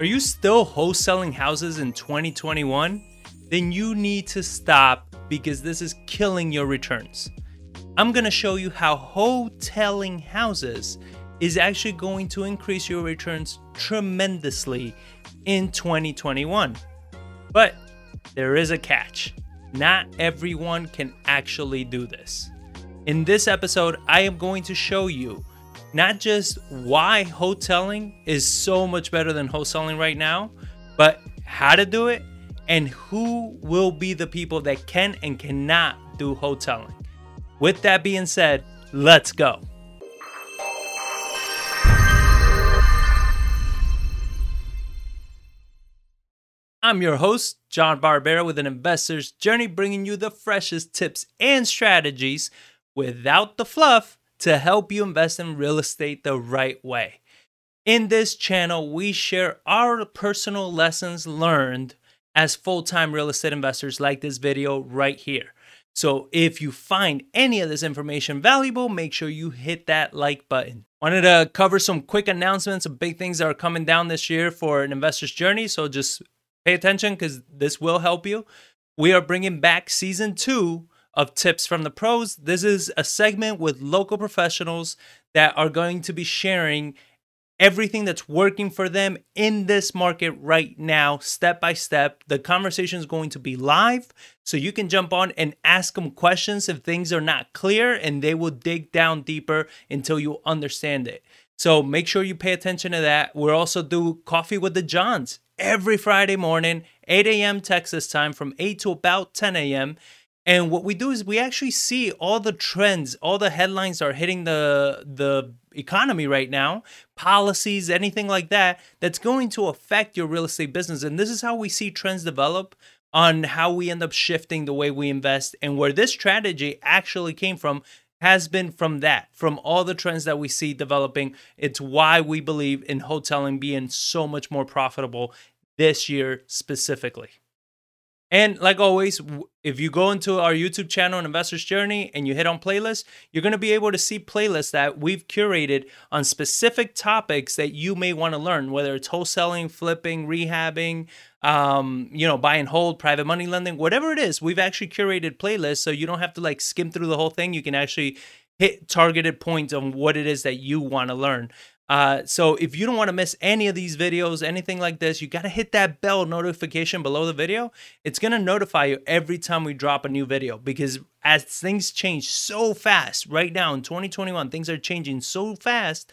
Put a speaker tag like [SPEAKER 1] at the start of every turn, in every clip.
[SPEAKER 1] Are you still wholesaling houses in 2021? Then you need to stop because this is killing your returns. I'm gonna show you how wholetailing houses is actually going to increase your returns tremendously in 2021. But there is a catch. Not everyone can actually do this. In this episode, I am going to show you not just why wholetailing is so much better than wholesaling right now, but how to do it and who will be the people that can and cannot do wholetailing. With that being said, let's go. I'm your host, John Barbera, with an investor's journey, bringing you the freshest tips and strategies without the fluff to help you invest in real estate the right way. In this channel, we share our personal lessons learned as full time real estate investors, like this video right here. So, if you find any of this information valuable, make sure you hit that like button. Wanted to cover some quick announcements of big things that are coming down this year for an investor's journey. So, just pay attention because this will help you. We are bringing back season two of tips from the pros. This is a segment with local professionals that are going to be sharing everything that's working for them in this market right now, step by step. The conversation is going to be live, so you can jump on and ask them questions if things are not clear, and they will dig down deeper until you understand it. So make sure you pay attention to that. We'll also do Coffee with the Johns every Friday morning, 8 a.m. Texas time from 8 to about 10 a.m. And what we do is we actually see all the trends, all the headlines are hitting the the economy right now, policies, anything like that that's going to affect your real estate business. And this is how we see trends develop on how we end up shifting the way we invest and where this strategy actually came from has been from that, from all the trends that we see developing. It's why we believe in wholetailing being so much more profitable this year specifically. And like always, if you go into our YouTube channel, Investor's Journey, and you hit on playlists, you're going to be able to see playlists that we've curated on specific topics that you may want to learn, whether it's wholesaling, flipping, rehabbing, um, you know, buy and hold, private money lending, whatever it is. We've actually curated playlists so you don't have to like skim through the whole thing. You can actually hit targeted points on what it is that you want to learn. Uh, so if you don't want to miss any of these videos, anything like this, you got to hit that bell notification below the video. It's going to notify you every time we drop a new video because as things change so fast right now in 2021, things are changing so fast.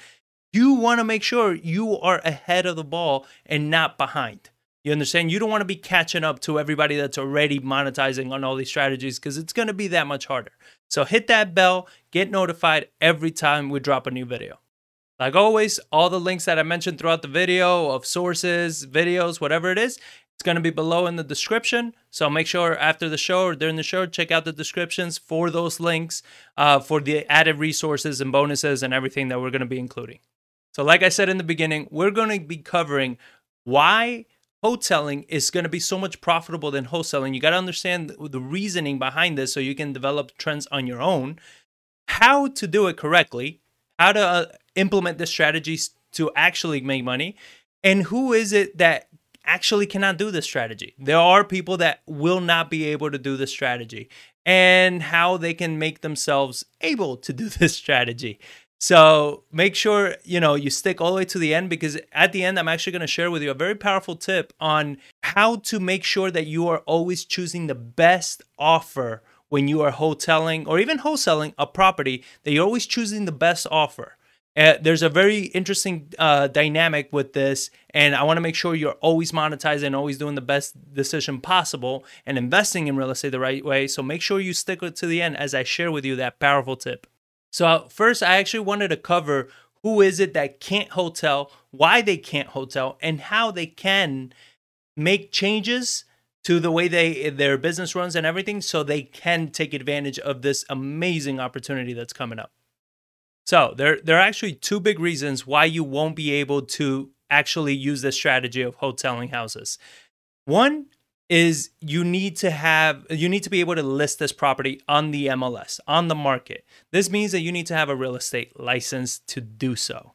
[SPEAKER 1] You want to make sure you are ahead of the ball and not behind. You understand? You don't want to be catching up to everybody that's already monetizing on all these strategies because it's going to be that much harder. So hit that bell, get notified every time we drop a new video. Like always, all the links that I mentioned throughout the video of sources, videos, whatever it is, it's going to be below in the description. So make sure after the show or during the show, check out the descriptions for those links uh, for the added resources and bonuses and everything that we're going to be including. So, like I said in the beginning, we're going to be covering why wholetailing is going to be so much profitable than wholesaling. You got to understand the reasoning behind this so you can develop trends on your own, how to do it correctly, how to uh, implement the strategies to actually make money? And who is it that actually cannot do this strategy? There are people that will not be able to do this strategy. And how they can make themselves able to do this strategy. So make sure you know you stick all the way to the end because at the end I'm actually going to share with you a very powerful tip on how to make sure that you are always choosing the best offer when you are wholetailing or even wholesaling a property that you're always choosing the best offer uh, there's a very interesting uh, dynamic with this, and I want to make sure you're always monetizing, always doing the best decision possible, and investing in real estate the right way. So make sure you stick to the end as I share with you that powerful tip. So uh, first, I actually wanted to cover who is it that can't wholetail, why they can't wholetail, and how they can make changes to the way they their business runs and everything, so they can take advantage of this amazing opportunity that's coming up. So there, there are actually two big reasons why you won't be able to actually use this strategy of wholetailing houses. One is you need to have you need to be able to list this property on the MLS, on the market. This means that you need to have a real estate license to do so.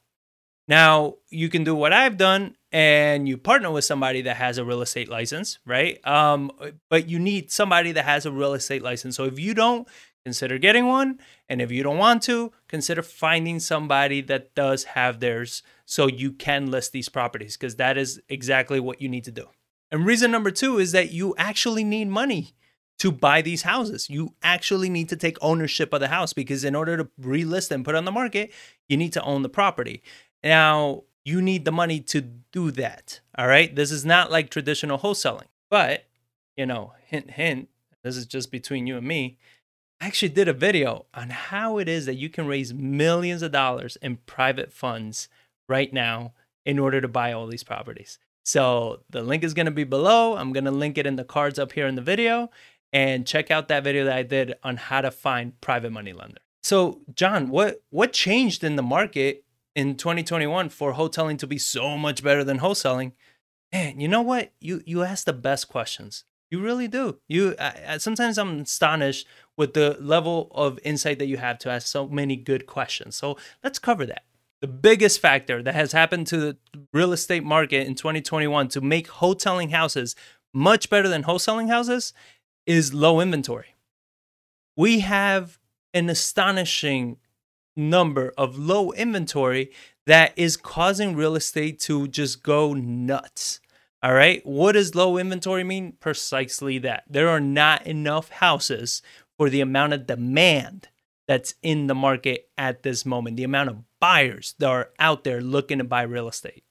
[SPEAKER 1] Now, you can do what I've done and you partner with somebody that has a real estate license, right? Um, but you need somebody that has a real estate license. So if you don't, consider getting one. And if you don't want to, consider finding somebody that does have theirs so you can list these properties because that is exactly what you need to do. And reason number two is that you actually need money to buy these houses. You actually need to take ownership of the house because in order to relist and put on the market, you need to own the property. Now, you need the money to do that. All right. This is not like traditional wholesaling, but you know, hint, hint, this is just between you and me. I actually did a video on how it is that you can raise millions of dollars in private funds right now in order to buy all these properties. So the link is going to be below. I'm going to link it in the cards up here in the video and check out that video that I did on how to find private money lender. So, John, what what changed in the market in 2021 for wholetailing to be so much better than wholesaling, man, you know what? You you ask the best questions. You really do. You I, sometimes I'm astonished with the level of insight that you have to ask so many good questions. So let's cover that. The biggest factor that has happened to the real estate market in 2021 to make wholetailing houses much better than wholesaling houses is low inventory. We have an astonishing number of low inventory that is causing real estate to just go nuts. All right. What does low inventory mean? Precisely that. There are not enough houses for the amount of demand that's in the market at this moment, the amount of buyers that are out there looking to buy real estate.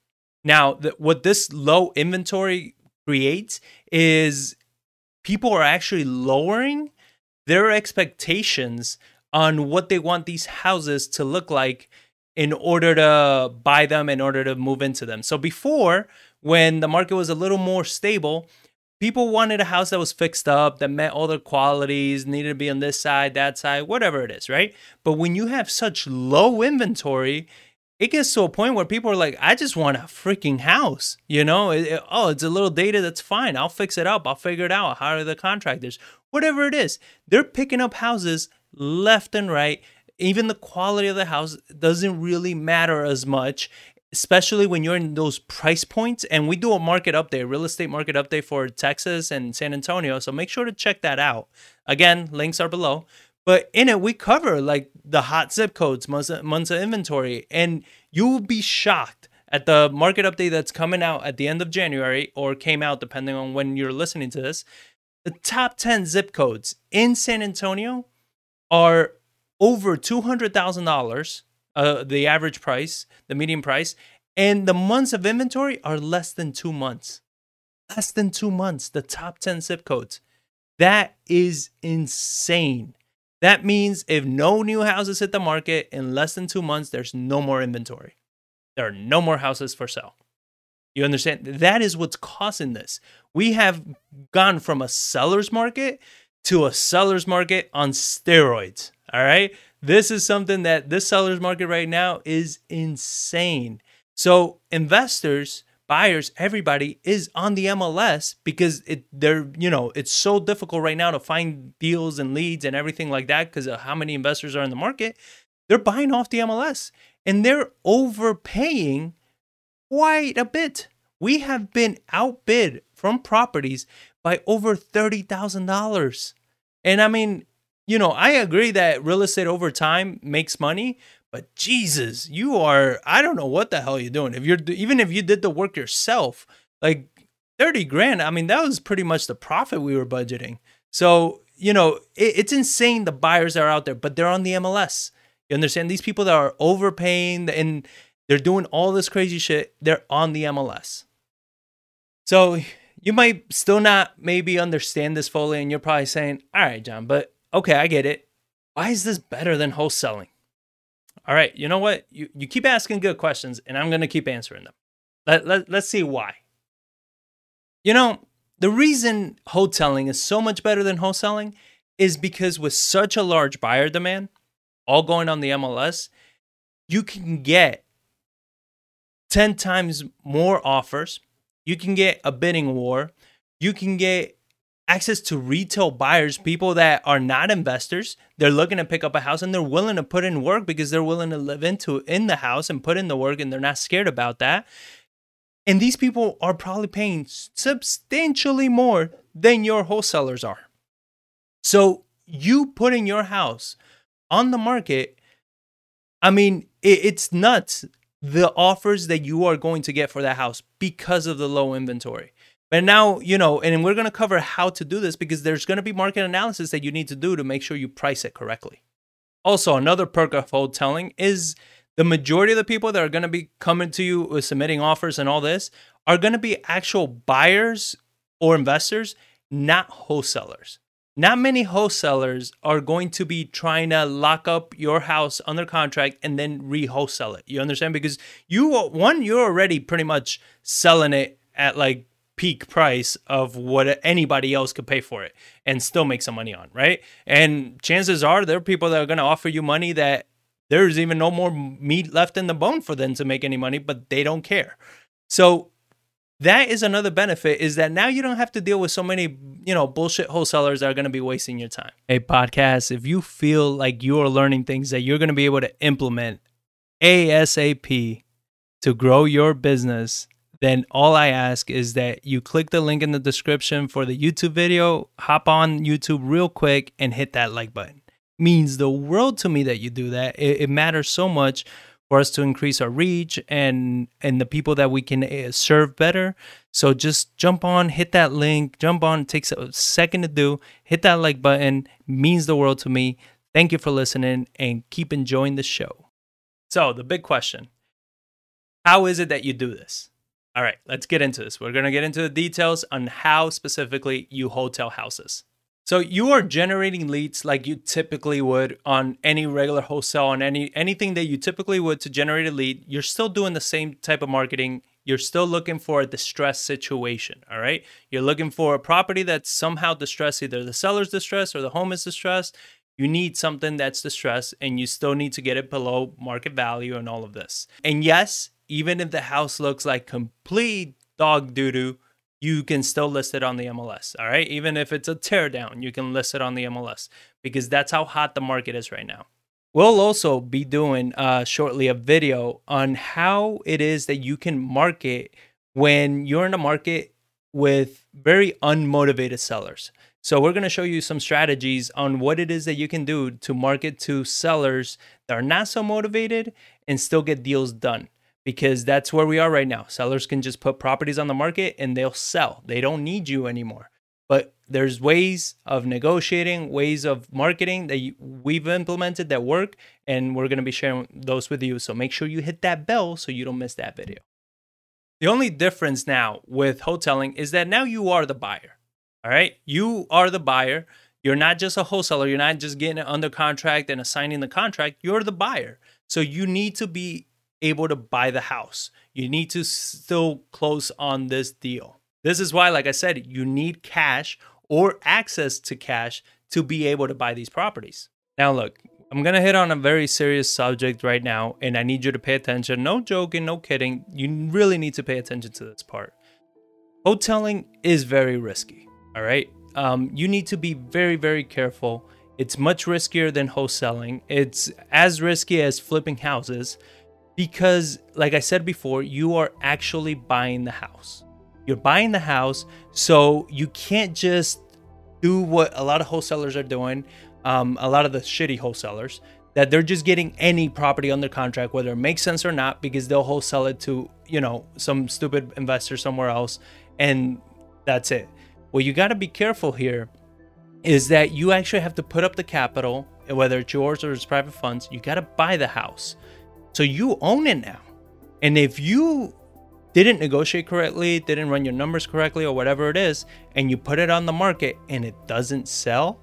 [SPEAKER 1] Now, the, what this low inventory creates is people are actually lowering their expectations on what they want these houses to look like in order to buy them, in order to move into them. So before, when the market was a little more stable, people wanted a house that was fixed up, that met all the qualities, needed to be on this side, that side, whatever it is, right? But when you have such low inventory, it gets to a point where people are like, I just want a freaking house. You know, it, it, oh, it's a little dated. That's fine. I'll fix it up. I'll figure it out. How are the contractors? Whatever it is, they're picking up houses left and right. Even the quality of the house doesn't really matter as much, especially when you're in those price points. And we do a market update, real estate market update for Texas and San Antonio. So make sure to check that out. Again, links are below. But in it, we cover like the hot zip codes, months of, months of inventory, and you will be shocked at the market update that's coming out at the end of January or came out depending on when you're listening to this. The top 10 zip codes in San Antonio are over $200,000, uh, the average price, the median price, and the months of inventory are less than two months. Less than two months, the top 10 zip codes. That is insane. That means if no new houses hit the market in less than two months, there's no more inventory. There are no more houses for sale. You understand? That is what's causing this. We have gone from a seller's market to a seller's market on steroids. All right. This is something that this seller's market right now is insane. So, investors, buyers, everybody is on the MLS because it they're, you know, it's so difficult right now to find deals and leads and everything like that because of how many investors are in the market. They're buying off the MLS and they're overpaying quite a bit. We have been outbid from properties by over $30,000. And I mean, you know, I agree that real estate over time makes money, but Jesus, you are I don't know what the hell you're doing. If you're even if you did the work yourself, like 30 grand, I mean, that was pretty much the profit we were budgeting. So, you know, it, it's insane the buyers are out there, but they're on the MLS. You understand? These people that are overpaying and they're doing all this crazy shit, they're on the MLS. So you might still not maybe understand this fully, and you're probably saying, all right, John, but okay, I get it. Why is this better than wholesaling? All right, you know what? You, you keep asking good questions, and I'm going to keep answering them. Let, let, let's see why. You know, the reason wholetailing is so much better than wholesaling is because with such a large buyer demand, all going on the MLS, you can get 10 times more offers you can get a bidding war. You can get access to retail buyers, people that are not investors. They're looking to pick up a house and they're willing to put in work because they're willing to live into in the house and put in the work and they're not scared about that. And these people are probably paying substantially more than your wholesalers are. So you putting your house on the market, I mean, it, it's nuts the offers that you are going to get for that house because of the low inventory. But now, you know, and we're going to cover how to do this because there's going to be market analysis that you need to do to make sure you price it correctly. Also, another perk of wholetailing is the majority of the people that are going to be coming to you with submitting offers and all this are going to be actual buyers or investors, not wholesalers. Not many wholesalers are going to be trying to lock up your house under contract and then re-wholesale it. You understand? Because you one, you're already pretty much selling it at like peak price of what anybody else could pay for it and still make some money on, right? And chances are there are people that are going to offer you money that there's even no more meat left in the bone for them to make any money, but they don't care. So that is another benefit is that now you don't have to deal with so many, you know, bullshit wholesalers that are going to be wasting your time. Hey, podcast, if you feel like you are learning things that you're going to be able to implement ASAP to grow your business, then all I ask is that you click the link in the description for the YouTube video, hop on YouTube real quick, and hit that like button means the world to me that you do that. It, it matters so much for us to increase our reach and and the people that we can eh, serve better. So just jump on, hit that link, jump on. It takes a second to do. Hit that like button. Means the world to me. Thank you for listening and keep enjoying the show. So the big question: How is it that you do this? All right, let's get into this. We're gonna get into the details on how specifically you wholetail houses. So you are generating leads like you typically would on any regular wholesale on any anything that you typically would to generate a lead. You're still doing the same type of marketing. You're still looking for a distressed situation, all right? You're looking for a property that's somehow distressed, either the seller's distressed or the home is distressed. You need something that's distressed and you still need to get it below market value and all of this. And yes, even if the house looks like complete dog doo doo, you can still list it on the MLS. All right. Even if it's a teardown, you can list it on the MLS because that's how hot the market is right now. We'll also be doing uh, shortly a video on how it is that you can market when you're in a market with very unmotivated sellers. So, we're going to show you some strategies on what it is that you can do to market to sellers that are not so motivated and still get deals done because that's where we are right now. Sellers can just put properties on the market and they'll sell. They don't need you anymore. But there's ways of negotiating, ways of marketing that we've implemented that work, and we're going to be sharing those with you. So make sure you hit that bell so you don't miss that video. The only difference now with wholetailing is that now you are the buyer. All right? You are the buyer. You're not just a wholesaler. You're not just getting it under contract and assigning the contract. You're the buyer. So you need to be able to buy the house. You need to still close on this deal. This is why, like I said, you need cash or access to cash to be able to buy these properties. Now, look, I'm to hit on a very serious subject right now, and I need you to pay attention. No joking, no kidding. You really need to pay attention to this part. Wholetailing is very risky, all right? Um, you need to be very, very careful. It's much riskier than wholesaling. It's as risky as flipping houses because like i said before you are actually buying the house. You're buying the house so you can't just do what a lot of wholesalers are doing um, a lot of the shitty wholesalers that they're just getting any property under contract whether it makes sense or not because they'll wholesale it to you know some stupid investor somewhere else and that's it. What you got to be careful here is that you actually have to put up the capital whether it's yours or it's private funds you got to buy the house so you own it now. And if you didn't negotiate correctly, didn't run your numbers correctly, or whatever it is, and you put it on the market and it doesn't sell,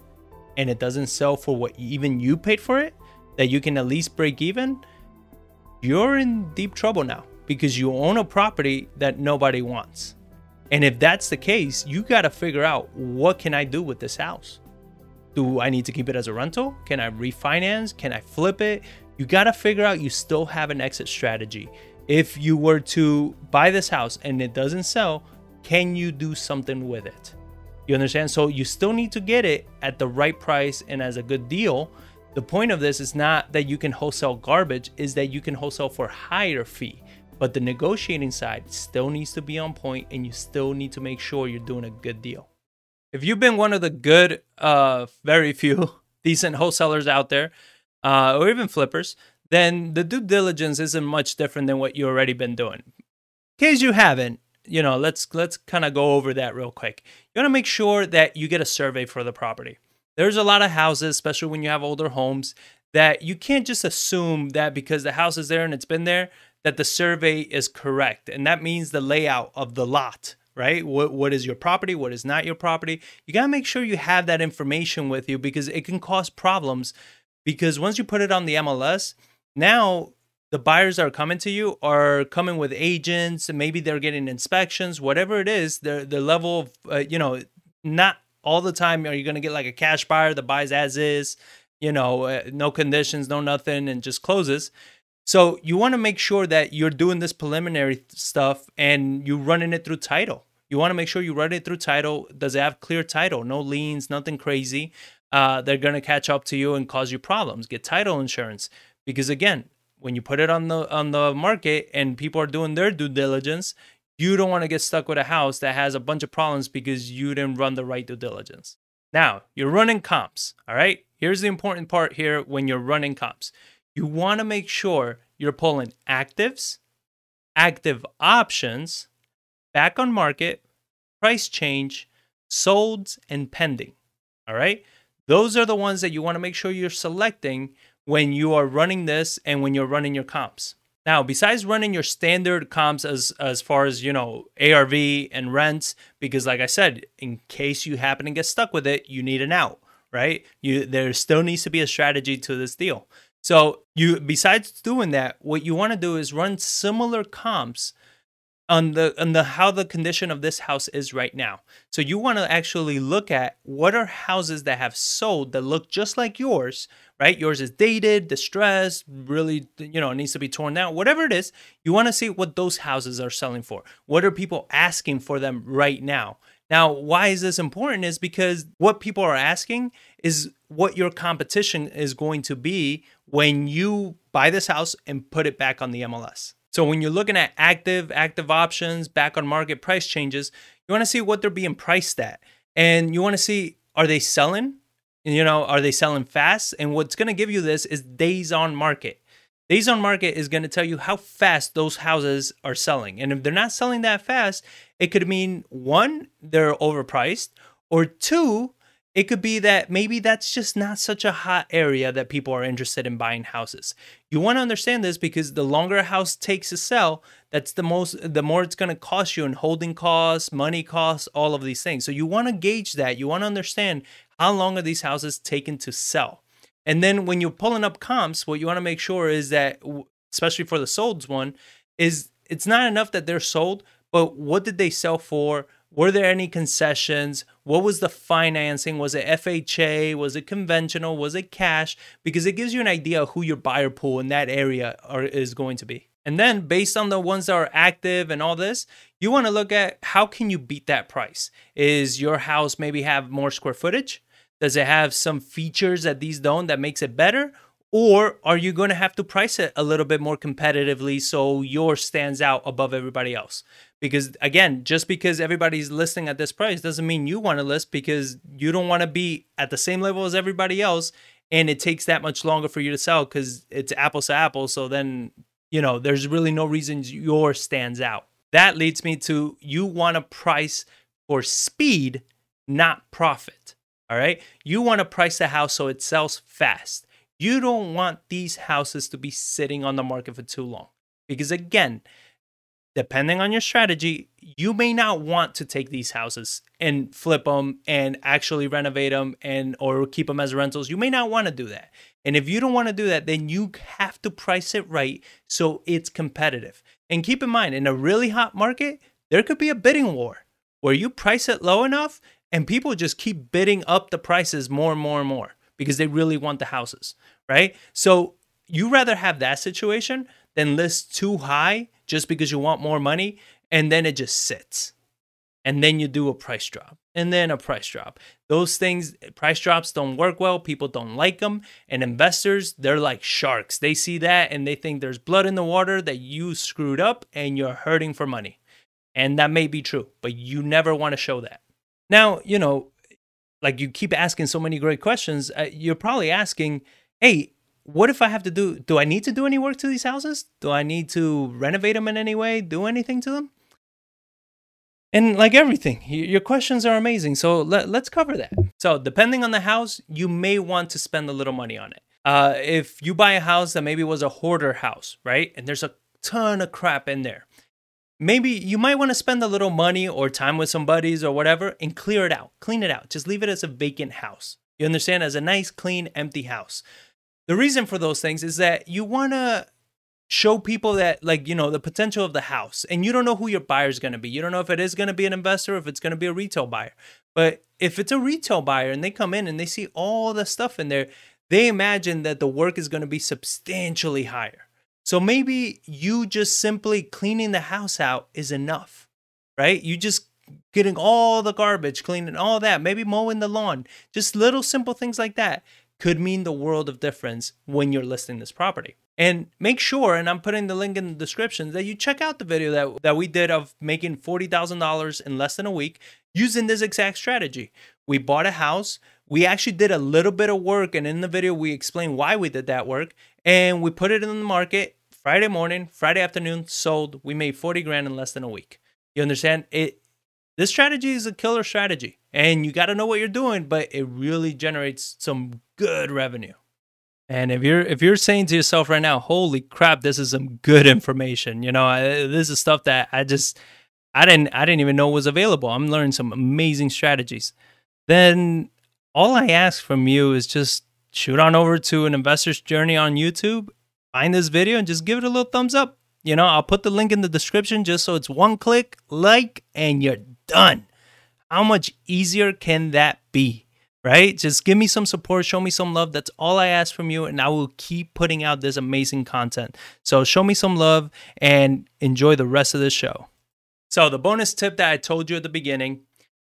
[SPEAKER 1] and it doesn't sell for what even you paid for it, that you can at least break even, you're in deep trouble now because you own a property that nobody wants. And if that's the case, you got to figure out what can I do with this house? Do I need to keep it as a rental? Can I refinance? Can I flip it? You got to figure out you still have an exit strategy. If you were to buy this house and it doesn't sell, can you do something with it? You understand? So you still need to get it at the right price and as a good deal. The point of this is not that you can wholesale garbage, is that you can wholesale for higher fee. but the negotiating side still needs to be on point and you still need to make sure you're doing a good deal. If you've been one of the good, uh, very few decent wholesalers out there, uh, or even flippers, then the due diligence isn't much different than what you already been doing. In case you haven't, you know, let's let's kind of go over that real quick. You want to make sure that you get a survey for the property. There's a lot of houses, especially when you have older homes, that you can't just assume that because the house is there and it's been there that the survey is correct. And that means the layout of the lot, right? What what is your property, what is not your property? You got to make sure you have that information with you because it can cause problems because once you put it on the MLS, now the buyers are coming to you are coming with agents maybe they're getting inspections whatever it is the the level of uh, you know not all the time are you going to get like a cash buyer that buys as is you know uh, no conditions no nothing and just closes. So you want to make sure that you're doing this preliminary stuff and you're running it through title. You want to make sure you run it through title. Does it have clear title? No liens nothing crazy uh, they're going to catch up to you and cause you problems get title insurance because again when you put it on the on the market and people are doing their due diligence, you don't want to get stuck with a house that has a bunch of problems because you didn't run the right due diligence. Now, you're running comps, all right? Here's the important part here when you're running comps. You want to make sure you're pulling actives, active options, back on market, price change, solds, and pending. All right? Those are the ones that you want to make sure you're selecting when you are running this and when you're running your comps. Now, besides running your standard comps as as far as you know ARV and rents, because like I said, in case you happen to get stuck with it, you need an out, right? You there still needs to be a strategy to this deal. So you besides doing that, what you want to do is run similar comps on the on the how the condition of this house is right now. So you want to actually look at what are houses that have sold that look just like yours, right? Yours is dated, distressed, really, you know, needs to be torn down. Whatever it is, you want to see what those houses are selling for. What are people asking for them right now? Now, why is this important? Is because what people are asking is what your competition is going to be when you buy this house and put it back on the MLS. So when you're looking at active, active options, back on market price changes, you want to see what they're being priced at. And you want to see are they selling? You know, are they selling fast? And what's going to give you this is days on market. Days on market is going to tell you how fast those houses are selling. And if they're not selling that fast, it could mean one, they're overpriced, or two, it could be that maybe that's just not such a hot area that people are interested in buying houses. You want to understand this because the longer a house takes to sell, that's the most the more it's going to cost you in holding costs, money costs, all of these things. So you want to gauge that. You want to understand how long are these houses taking to sell. And then when you're pulling up comps, what you want to make sure is that especially for the solds one is it's not enough that they're sold, but what did they sell for? Were there any concessions? What was the financing? Was it FHA? Was it conventional? Was it cash? Because it gives you an idea of who your buyer pool in that area are, is going to be. And then based on the ones that are active and all this, you want to look at how can you beat that price? Is your house maybe have more square footage? Does it have some features that these don't that makes it better? Or are you going to have to price it a little bit more competitively so yours stands out above everybody else? Because again, just because everybody's listing at this price doesn't mean you want to list because you don't want to be at the same level as everybody else and it takes that much longer for you to sell because it's apples to apples. So then, you know, there's really no reason yours stands out. That leads me to you want to price for speed, not profit. All right. You want to price the house so it sells fast. You don't want these houses to be sitting on the market for too long. Because again, depending on your strategy, you may not want to take these houses and flip them and actually renovate them and or keep them as rentals. You may not want to do that. And if you don't want to do that, then you have to price it right so it's competitive. And keep in mind, in a really hot market, there could be a bidding war where you price it low enough and people just keep bidding up the prices more and more and more because they really want the houses, right? So you rather have that situation than list too high just because you want more money and then it just sits. and then you do a price drop and then a price drop. Those things, price drops don't work well. People don't like them. And investors, they're like sharks. They see that and they think there's blood in the water that you screwed up and you're hurting for money. And that may be true, but you never want to show that. Now, you know, like you keep asking so many great questions, uh, you're probably asking, hey, what if I have to do? Do I need to do any work to these houses? Do I need to renovate them in any way? Do anything to them? And like everything, your questions are amazing. So let, us cover that. So, depending on the house, you may want to spend a little money on it. Uh, if you buy a house that maybe was a hoarder house, right? And there's a ton of crap in there, maybe you might want to spend a little money or time with some buddies or whatever and clear it out, clean it out. Just leave it as a vacant house. You understand? As a nice, clean, empty house. The reason for those things is that you want to show people that like you know the potential of the house and you don't know who your buyer is going to be. You don't know if it is going to be an investor if it's going to be a retail buyer. But if it's a retail buyer and they come in and they see all the stuff in there they imagine that the work is going to be substantially higher. So maybe you just simply cleaning the house out is enough right? You just getting all the garbage cleaning all that maybe mowing the lawn just little simple things like that could mean the world of difference when you're listing this property and make sure, and I'm putting the link in the description, that you check out the video that, that we did of making $40,000 in less than a week using this exact strategy. We bought a house. We actually did a little bit of work, and in the video, we explain why we did that work. And we put it in the market Friday morning, Friday afternoon, sold. We made 40 grand in less than a week. You understand? It this strategy is a killer strategy, and you got to know what you're doing, but it really generates some good revenue. And if you're if you're saying to yourself right now, "Holy crap, this is some good information," you know, I, this is stuff that I just I didn't I didn't even know was available. I'm learning some amazing strategies. Then all I ask from you is just shoot on over to an investor's journey on YouTube, find this video, and just give it a little thumbs up. You know, I'll put the link in the description just so it's one click, like, and you're done. How much easier can that be? Right? Just give me some support, show me some love. That's all I ask from you, and I will keep putting out this amazing content. So show me some love and enjoy the rest of the show. So, the bonus tip that I told you at the beginning,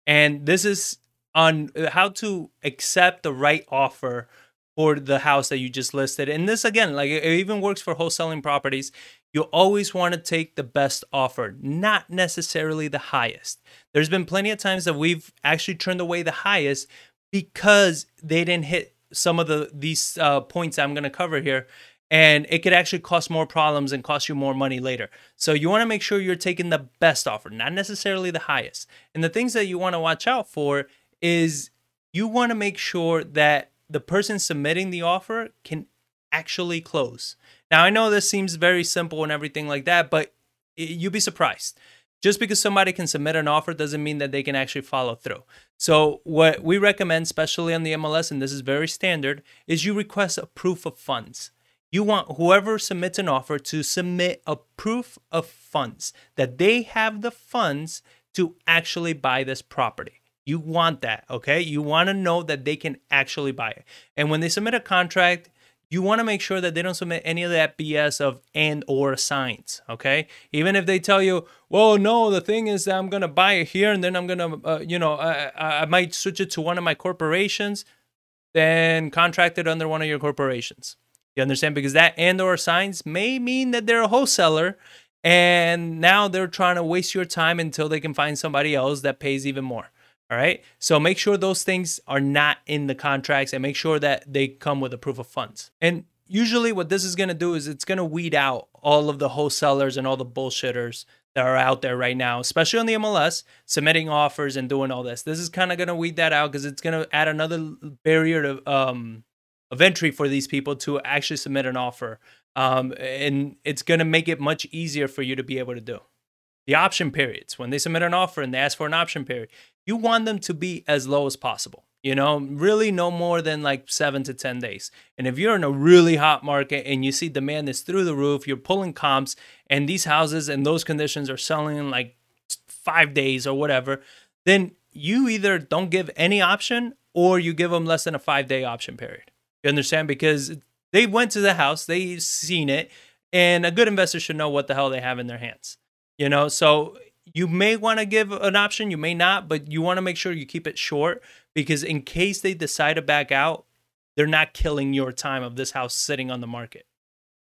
[SPEAKER 1] and this is on how to accept the right offer for the house that you just listed. And this, again, like it even works for wholesaling properties. You always want to take the best offer, not necessarily the highest. There's been plenty of times that we've actually turned away the highest because they didn't hit some of the these uh, points I'm going to cover here and it could actually cause more problems and cost you more money later. So you want to make sure you're taking the best offer, not necessarily the highest. And the things that you want to watch out for is you want to make sure that the person submitting the offer can actually close. Now I know this seems very simple and everything like that, but you'd be surprised just because somebody can submit an offer doesn't mean that they can actually follow through. So, what we recommend, especially on the MLS, and this is very standard, is you request a proof of funds. You want whoever submits an offer to submit a proof of funds that they have the funds to actually buy this property. You want that, okay? You want to know that they can actually buy it. And when they submit a contract, you want to make sure that they don't submit any of that BS of and or signs, okay? Even if they tell you, well, no, the thing is I'm going to buy it here and then I'm going to, uh, you know, I, I might switch it to one of my corporations, then contract it under one of your corporations. You understand? Because that and or signs may mean that they're a wholesaler and now they're trying to waste your time until they can find somebody else that pays even more. All right. So make sure those things are not in the contracts and make sure that they come with a proof of funds. And usually what this is going to do is it's going to weed out all of the wholesalers and all the bullshitters that are out there right now, especially on the MLS, submitting offers and doing all this. This is kind of going to weed that out because it's going to add another barrier to um, of entry for these people to actually submit an offer. Um, and it's going to make it much easier for you to be able to do. The option periods, when they submit an offer and they ask for an option period, you want them to be as low as possible. You know, really no more than like seven to 10 days. And if you're in a really hot market and you see demand is through the roof, you're pulling comps, and these houses and those conditions are selling in like five days or whatever, then you either don't give any option or you give them less than a five day option period. You understand? Because they went to the house, they've seen it, and a good investor should know what the hell they have in their hands. You know, so You may want to give an option, you may not, but you want to make sure you keep it short because in case they decide to back out, they're not killing your time of this house sitting on the market.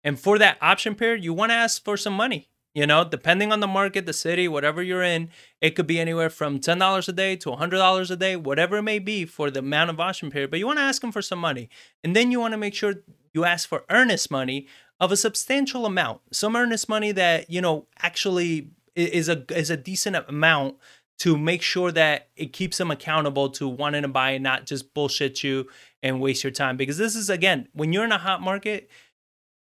[SPEAKER 1] And for that option period, you want to ask for some money. You know, depending on the market, the city, whatever you're in, it could be anywhere from $10 a day to $100 a day, whatever it may be for the amount of option period. But you want to ask them for some money. And then you want to make sure you ask for earnest money of a substantial amount, some earnest money that, you know, actually is a is a decent amount to make sure that it keeps them accountable to wanting to buy and not just bullshit you and waste your time. Because this is again, when you're in a hot market,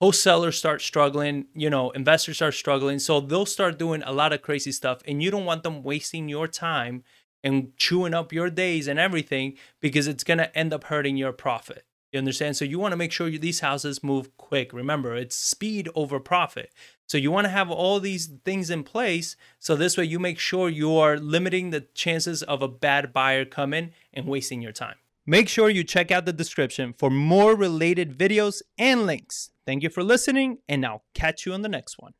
[SPEAKER 1] wholesalers start struggling, you know, investors start struggling. So they'll start doing a lot of crazy stuff. And you don't want them wasting your time and chewing up your days and everything because it's going to end up hurting your profit. You understand? So you want to make sure you, these houses move quick. Remember, it's speed over profit. So you want to have all these things in place so this way you make sure you are limiting the chances of a bad buyer coming and wasting your time. Make sure you check out the description for more related videos and links. Thank you for listening, and I'll catch you on the next one.